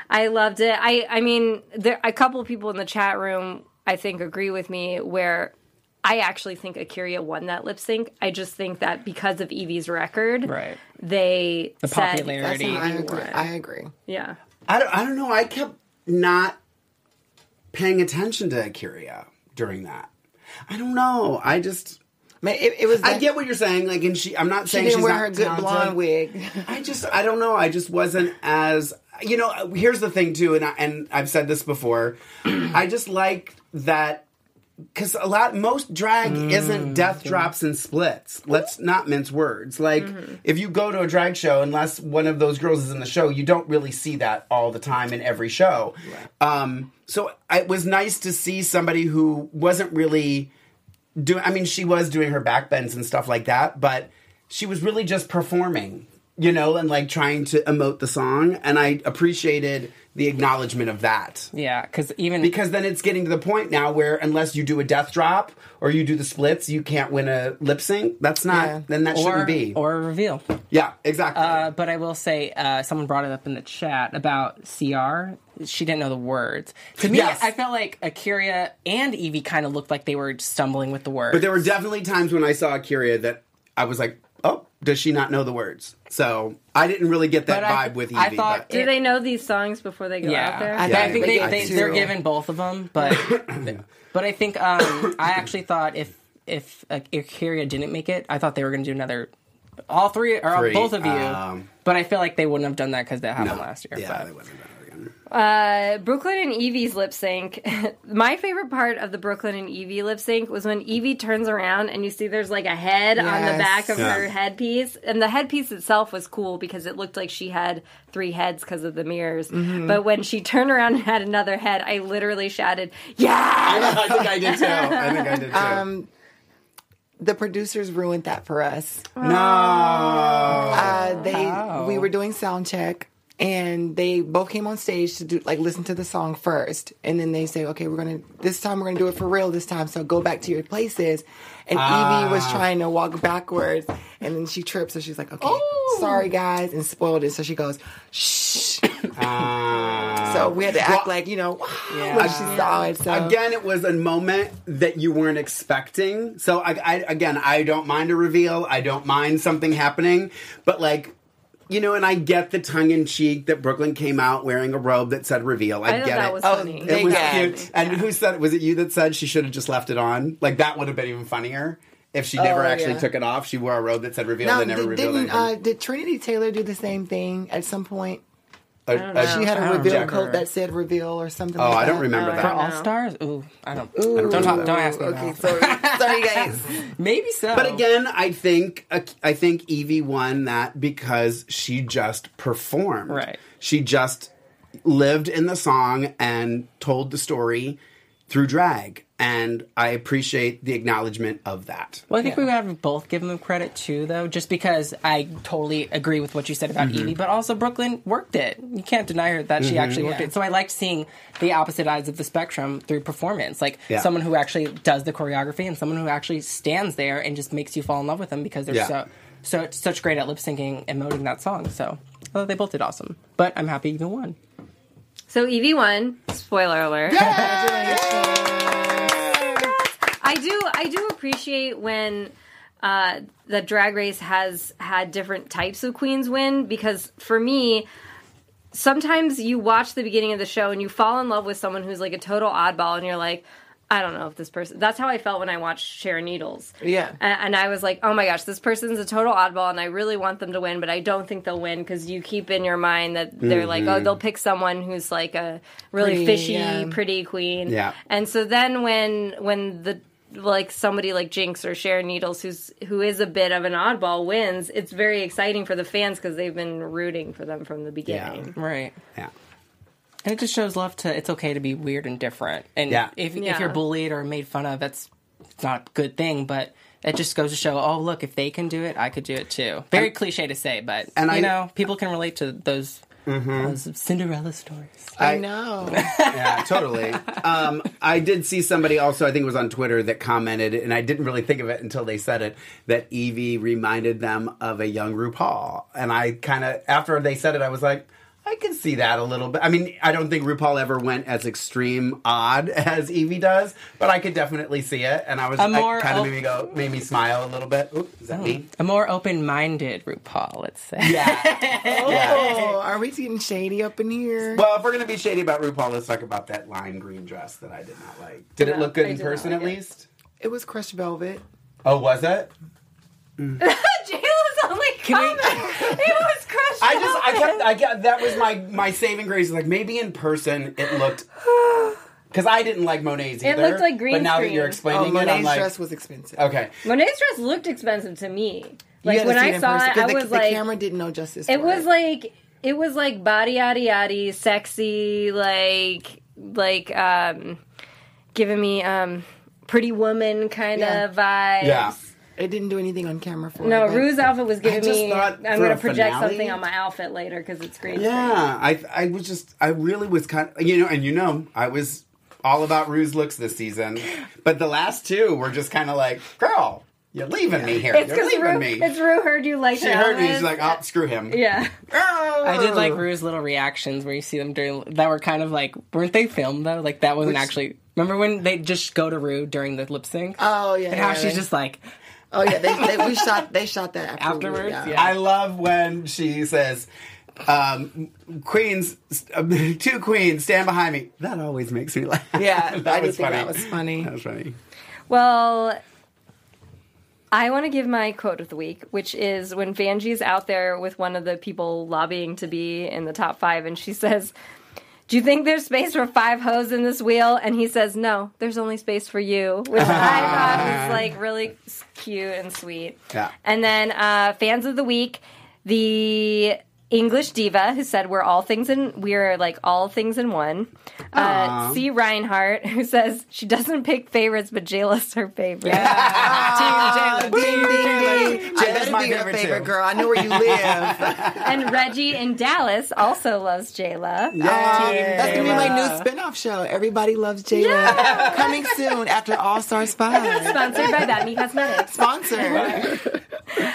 I loved it. I I mean, there a couple of people in the chat room I think agree with me where. I actually think A'keria won that lip sync. I just think that because of Yvie's record, Right. they The said popularity. I agree. I agree. yeah. I don't, I don't know. I kept not paying attention to A'keria during that. I don't know. I just. Man, it, it was. I get what you're saying. Like, and she. I'm not She saying didn't she's wear not her good talented. blonde wig. I just. I don't know. I just wasn't as. You know. Here's the thing too, and I, and I've said this before. I just like that. Because a lot, most drag Mm. isn't death drops and splits. Let's not mince words. Like, Mm-hmm. if you go to a drag show, unless one of those girls is in the show, you don't really see that all the time in every show. Um, so it was nice to see somebody who wasn't really doing I mean she was doing her backbends and stuff like that, but she was really just performing, you know, and like trying to emote the song and I appreciated the acknowledgement of that. Yeah, because even Because then it's getting to the point now where unless you do a death drop or you do the splits, you can't win a lip sync. That's not Yeah. then that or, shouldn't be. or a reveal. yeah, exactly. Uh, but I will say, uh, someone brought it up in the chat about CR. She didn't know the words. To me, Yes. I felt like A'keria and Yvie kind of looked like they were stumbling with the words. but there were definitely times when I saw A'keria that I was like, "Oh, does she not know the words?" So, I didn't really get that But I- vibe with Yvie. I thought but- Do they know these songs before they go yeah, out there? I I, think think they they, got they, two. they're given both of them, but but I think um, I actually thought if if uh, A'keria didn't make it, I thought they were going to do another. All three or Three, both of you, um, but I feel like they wouldn't have done that because that happened No. last year. Yeah, but- they wouldn't have done it again. Uh, Brooklyn and Yvie's lip sync. My favorite part of the Brooklyn and Yvie lip sync was when Yvie turns around and you see there's like a head on the back of Yeah. her headpiece. And the headpiece itself was cool because it looked like she had three heads because of the mirrors. Mm-hmm. But when she turned around and had another head, I literally shouted, Yeah! I think I did too. I think I did too. Um, the producers ruined that for us. no. Uh, they How? we were doing sound check and they both came on stage to do like listen to the song first. And then they say okay we're gonna this time we're gonna do it for real this time. So go back to your places. And Yvie was trying to walk backwards. And then she tripped. So she's like okay sorry guys and spoiled it. So she goes shh. Ah. so we had to act Well, like you know when she saw it so. Again, it was a moment that you weren't expecting. So, I, I, again, I don't mind a reveal. I don't mind something happening. But, like, you know, and I get the tongue in cheek that Brooklyn came out wearing a robe that said reveal. I, I get that it. was Oh, funny. they it was got cute. And who said? Was it you that said she should have just left it on? Like, that would have been even funnier. If she never Oh, actually yeah. took it off, she wore a robe that said reveal. now they never did, revealed didn't anything. uh, did trinity taylor do the same thing at some point A- a- she had a reveal remember. coat that said reveal or something Oh, like I don't remember Oh, that. For All. Stars? Ooh, I don't. Ooh. don't talk, don't ask me. okay sorry sorry guys Maybe so. But again, I think I think Yvie won that because she just performed. Right. She just lived in the song and told the story through drag, and I appreciate the acknowledgement of that. Well, I think we have both given them credit too, though, just because I totally agree with what you said about Mm-hmm. Yvie, but also Brooklyn worked it. You can't deny her that she actually worked Yeah. it. So I liked seeing the opposite sides of the spectrum through performance, like Yeah. someone who actually does the choreography and someone who actually stands there and just makes you fall in love with them because they're Yeah. so so such great at lip syncing and emoting that song. So I thought they both did awesome. But I'm happy Yvie won. So Yvie won. Spoiler alert. I do I do appreciate when uh, the drag race has had different types of queens win because for me sometimes you watch the beginning of the show and you fall in love with someone who's like a total oddball and you're like I don't know if this person. That's how I felt when I watched Sharon Needles. Yeah. And, and I was like, oh my gosh, this person's a total oddball, and I really want them to win, but I don't think they'll win because you keep in your mind that they're like, oh, Mhm. they'll pick someone who's like a really Pretty, fishy, yeah. pretty queen. Yeah. And so then when when the like somebody like Jinkx or Sharon Needles, who's who is a bit of an oddball, wins, it's very exciting for the fans because they've been rooting for them from the beginning. Right. Yeah. And it just shows love to it's okay to be weird and different. And Yeah. if Yeah. if you're bullied or made fun of, that's it's not a good thing, but it just goes to show, oh look, if they can do it, I could do it too. Very cliche to say, but and you I- know, people can relate to those, Mm-hmm. those Cinderella stories. I, I- know. yeah, totally. Um, I did see somebody also, I think it was on Twitter, that commented, and I didn't really think of it until they said it, that Yvie reminded them of a young RuPaul. And I kind of, after they said it, I was like, I can see that a little bit. I mean, I don't think RuPaul ever went as extreme odd as Yvie does, but I could definitely see it. And I was, A I more kind of op- made me go, made me smile a little bit. Oop, is that me? Mm. A more open-minded RuPaul, let's say. Yeah. oh, are we getting shady up in here? Well, if we're going to be shady about RuPaul, let's talk about that lime green dress that I did not like. Did it look good I in person like at it. least? it was crushed velvet. Oh, was it? Mm. Jayla's only comment. it was crushed. I just, I kept, I kept, that was my my saving grace. Like maybe in person it looked, because I didn't like Monet's It either. looked like green But now that screen. you're Oh, explaining it, I'm Monet's like, dress was expensive. okay, Monet's dress looked expensive to me. Like when I saw person, it, 'cause I the, was the like, camera didn't know justice. it for was like it was like body yaddy yaddy, sexy, like like um, giving me um, pretty woman kind Yeah. of vibes. yeah. It didn't do anything on camera for No, it. but- Ru's outfit was giving me. I'm going to project finale- something on my outfit later because it's great. Yeah, I I was just I really was kind of you know, and you know, I was all about Ru's looks this season, but the last two were just kind of like, girl, you're leaving me here. It's you're because leaving Ru, me. it's Ru heard you like she heard me. She's like, oh, screw him. yeah. I did like Ru's little reactions where you see them during that were kind of like weren't they filmed though? Like that wasn't Which- actually. Remember when they just go to Ru during the lip sync? Oh yeah, and how yeah, she's they- just like Oh yeah, they, they we shot they shot that afterwards. Afterwards, yeah. yeah. I love when she says, um, "Queens, uh, two queens stand behind me." That always makes me laugh. Yeah, that I was funny. that was funny. That was funny. Well, I want to give my quote of the week, which is when Vanjie's out there with one of the people lobbying to be in the top five, and she says, Do you think there's space for five hoes in this wheel? And he says, No, there's only space for you, which I thought was like really cute and sweet. Yeah. And then uh, fans of the week, the English diva who said we're all things in we're like all things in one. Uh, C. Reinhardt who says she doesn't pick favorites, but Jayla's her favorite. Ah, ding, ding, ding. I Jayla's better my be your favorite, favorite too. girl. I know where you live. and Reggie in Dallas also loves Jayla. Um, that's gonna be my new spin-off show. Everybody loves Jayla. Coming soon after All Stars Five. Sponsored by Batmy Cosmetics. Sponsored.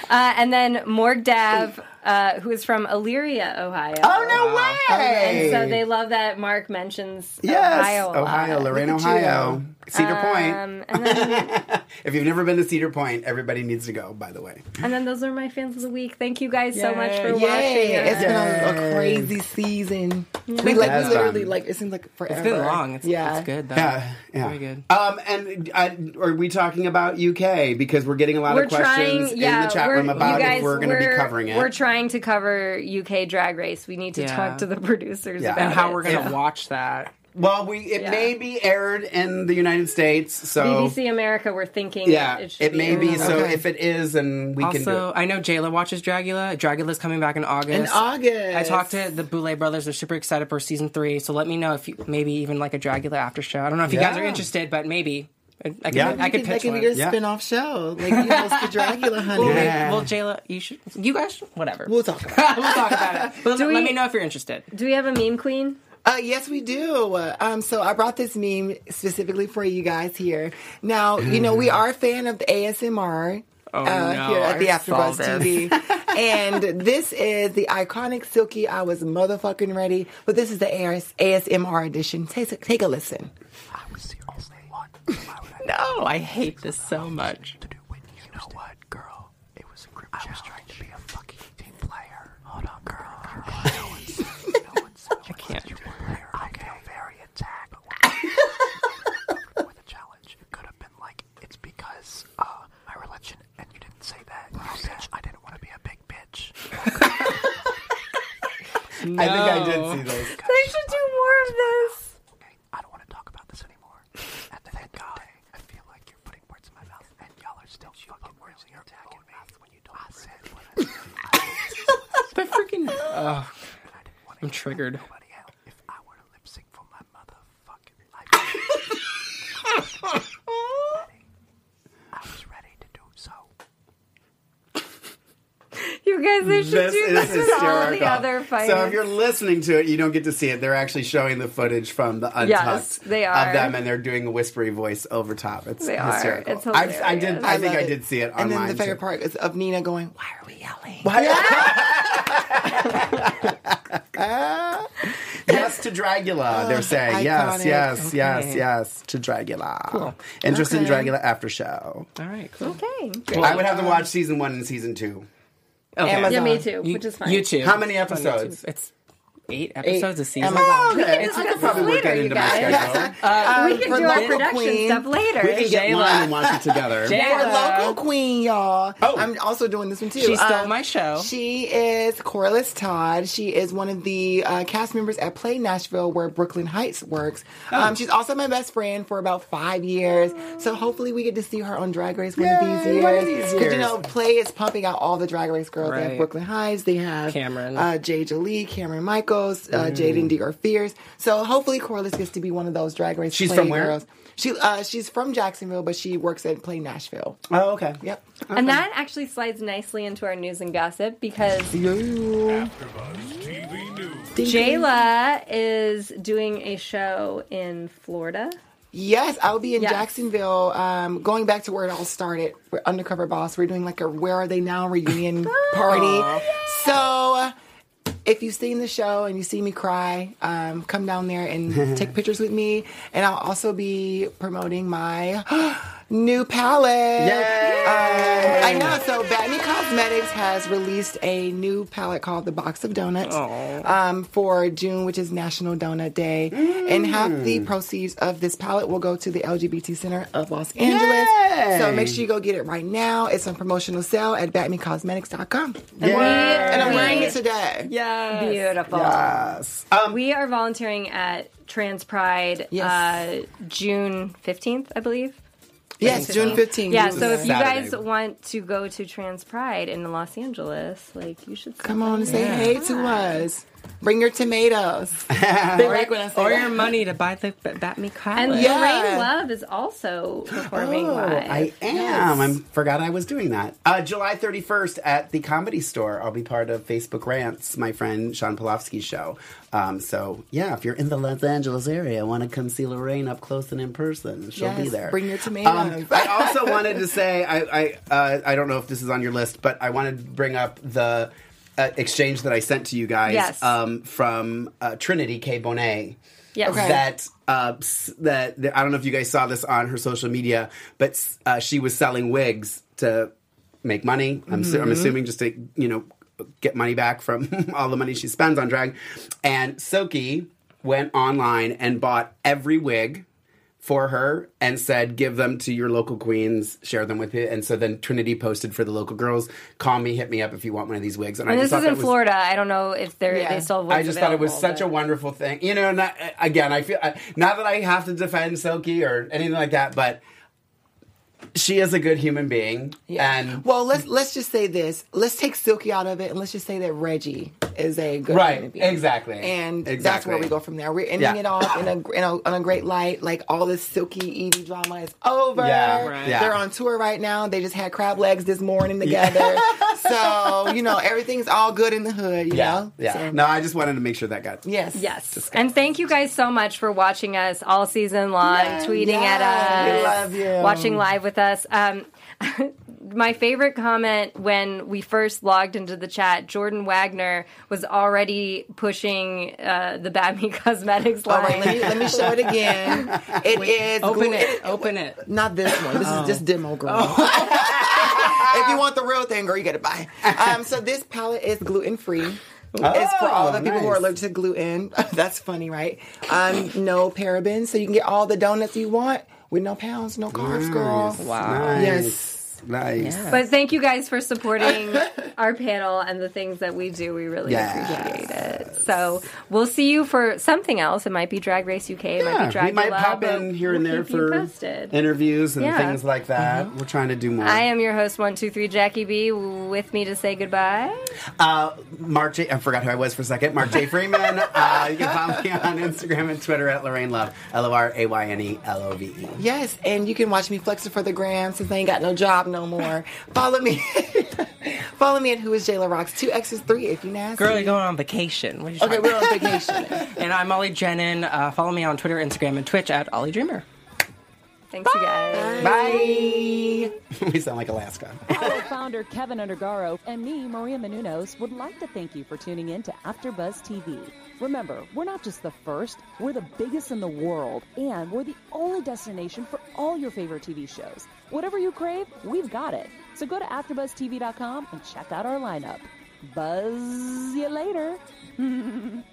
Uh, and then Morg Dav, uh, who is from Elyria, Ohio. Oh no way! And so they love that Mark mentions yes, Ohio. a lot. Ohio, Lorain, Look at Ohio, Cedar Point. Um, and then If you've never been to Cedar Point, everybody needs to go. By the way, and then those are my fans of the week. Thank you guys so much for Yay! watching. It's been a, a crazy season. We like we literally fun. like it seems like forever. it's been long. It's, yeah, it's good though. yeah, yeah, Very good. Um, and uh, are we talking about UK because we're getting a lot we're of questions trying, yeah, in the chat we're, room about you guys, if we're going to be covering it. We're trying to cover UK Drag Race. We need to Yeah. talk to the producers Yeah. about And how it. we're gonna So, watch that. Well, we it Yeah. may be aired in the United States, so BBC America. We're thinking, yeah, it, it, should may be. aired. So Okay. if it is, and we can Also. I know Jayla watches Dragula. Dragula's coming back in August. in August. I talked to the Boulet brothers. They're super excited for season three. So let me know if you maybe even like a Dragula after show. I don't know if you guys are interested, but maybe I, I could, Yeah. I You could can, that pitch can one. be your Yeah. spin-off show. Like you host the Dragula, honey. Well, Yeah. well, Jayla, you should. You guys, should- whatever. We'll talk about it. we'll talk about it. But Do let we- me know if you're interested. Do we have a meme queen? Uh, yes, we do. Um, so I brought this meme specifically for you guys here. Now, you know, we are a fan of the ASMR. Oh, uh, no, here at the AfterBuzz. TV, and this is the iconic Silky. I was motherfucking ready, but this is the AS- ASMR edition. Take, take a listen. No, I hate this so much. You know what, girl? It was a group I was trying to be a fucking team player. Hold on, girl. no one's, no one's, I can't. Player. I feel very attacked. with a challenge, it could have been like, it's because uh, my religion, and you didn't say that. You said I didn't want to be a big bitch. I think I did see those. They should do more of this. Okay, I don't want to talk about this anymore. At the end of the day, I feel like you're putting words in my mouth, and y'all are still fucking words really attacking me when you don't. I said what I said. The freaking. Oh, I'm triggered. Nobody else. If I were to lip sync for my motherfucking life, I was ready to do so. You guys, they should This do is this with all hysterical. other fights. So if you're listening to it, you don't get to see it. They're actually showing the footage from the untucked Yes, they are. of them, and they're doing a whispery voice over top. It's They are. hysterical. It's I've- I did. hilarious. I, think love I did see it And then the favorite too. part is of Nina going, "Why are we yelling?" yes to Dragula. They're saying yes, iconic. yes, yes, Okay. yes to Dragula. Interest in Okay. Dragula after show. All right, cool. Okay. I would have to watch season one and season two. Okay. Amazon. Yeah, me too, You- which is fine. YouTube. How many episodes? It's eight episodes a season. Amazon. Okay, It's I this could probably work later, that into my guys. schedule. Uh, we can for do our production queen, stuff later. We can get Jayla. mine and watch it together. Jay- For local queen, y'all. Oh. I'm also doing this one too. She stole Um, my show. She is Corliss Todd. She is one of the uh, cast members at Play Nashville, where Brooklyn Hytes works. Oh. Um, she's also my best friend for about five years. So hopefully we get to see her on Drag Race one of these years. one of these 'Cause, you know, Play is pumping out all the Drag Race girls. They have Brooklyn Hytes. They have Cameron. uh, Jay Jolie, Cameron Michaels, uh, Mm. Jaidynn Diore Fierce. So hopefully Corliss gets to be one of those Drag Race. She's Play from where? Girls. She uh, she's from Jacksonville, but she works at Play Nashville. Oh, okay. Yep. And that actually slides nicely into our news and gossip because Jayla is doing a show in Florida. Yes, I'll be in Yes. Jacksonville. Um, going back to where it all started, we're Undercover Boss. We're doing like a Where Are They Now reunion party. So if you've seen the show and you see me cry, um, come down there and take pictures with me. And I'll also be promoting my new palette. Yay! Um, I know. So Batney Cosmetics has released a new palette called the Box of Donuts um, for June, which is National Donut Day. And half the proceeds of this palette will go to the LGBT Center of Los Angeles. Yay! So make sure you go get it right now. It's on promotional sale at batmecosmetics.com. And And I'm wearing it today. Yeah. Beautiful. Yes. Um, We are volunteering at Trans Pride Yes. uh, June 15th, I believe. Yes, June 15th. Yeah, so if you Saturday. guys want to go to Trans Pride in Los Angeles, like you should Come on and say hey to us. Bring your tomatoes. they like when I say Or that. your money to buy the B- Bat Me And College. Yeah. Lorayne Love is also performing Oh, live. I am. I forgot I was doing that. Uh, July 31st at the Comedy Store. I'll be part of Facebook Rants, my friend Sean Polofsky's show. Um, so, yeah, if you're in the Los Angeles area, want to come see Lorayne up close and in person, she'll be there. bring your tomatoes. Um, I also wanted to say, I I, uh, I don't know if this is on your list, but I wanted to bring up the uh, exchange that I sent to you guys Yes. um, from uh, Trinity K. Bonet Yes. Okay. that uh, that that- I don't know if you guys saw this on her social media, but uh, she was selling wigs to make money. I'm, su- I'm assuming just to you know get money back from all the money she spends on drag. And Silky went online and bought every wig for her and said, give them to your local queens, share them with it. And so then Trinity posted for the local girls, call me, hit me up if you want one of these wigs. And, and I this just is thought in was- Florida. I don't know if they're Yeah. they still have I just thought it was available, such a wonderful thing. You know, not, again, I feel I- not that I have to defend Silky or anything like that, but she is a good human being. And well, let's let's just say this. Let's take Silky out of it, and let's just say that Reggie is a good Right, human being. exactly. And that's Exactly. where we go from there. We're ending Yeah. it off in a, in a on a great light. Like all this Silky Yvie drama is over. Yeah, right. yeah. They're on tour right now. They just had crab legs this morning together. so you know everything's all good in the hood. You yeah, know. yeah. So, No, I just wanted to make sure that got. yes. Yes. And thank you guys so much for watching us all season long, tweeting Yes. at us, We love you. watching live with us. Um, my favorite comment when we first logged into the chat, Jordan Wagner was already pushing uh, the Batme Cosmetics All line. right, let me, let me show it again. It is Open glue- it. Open it. Not this one. This Oh. is just demo, girl. if you want the real thing, girl, you gotta buy. Um, so this palette is gluten free. it's for all the people who are allergic to gluten. That's funny, right? Um, no parabens, so you can get all the donuts you want with no pounds, no carbs, girl. Wow. Yes. Nice. But thank you guys for supporting our panel and the things that we do. We really Yes. appreciate it. So we'll see you for something else. It might be Drag Race UK. It might Yeah, be Drag we might Lab, pop in here and we'll there for interviews and Yeah. things like that. We're trying to do more. I am your host, one two three Jackie B. With me to say goodbye. Uh, Mark J. I forgot who I was for a second. Mark J. Freeman. uh, you can follow me on Instagram and Twitter at Lorayne Love. L O R A Y N E L O V E. Yes, and you can watch me flexing for the gram since I ain't got no job no more. Follow me. Follow me at Who is Jayla Rocks. Two X's, three if you nasty. Girl, you're going on vacation. What are you Okay, talking we're on vacation. and I'm Ollie Jenin. Uh, follow me on Twitter, Instagram, and Twitch at Ollie Dreamer. Thanks, you guys. Bye. we sound like Alaska. Our founder Kevin Undergaro and me, Maria Menounos, would like to thank you for tuning in to AfterBuzz TV. Remember, we're not just the first; we're the biggest in the world, and we're the only destination for all your favorite TV shows. Whatever you crave, we've got it. So go to AfterBuzzTV.com and check out our lineup. Buzz you later.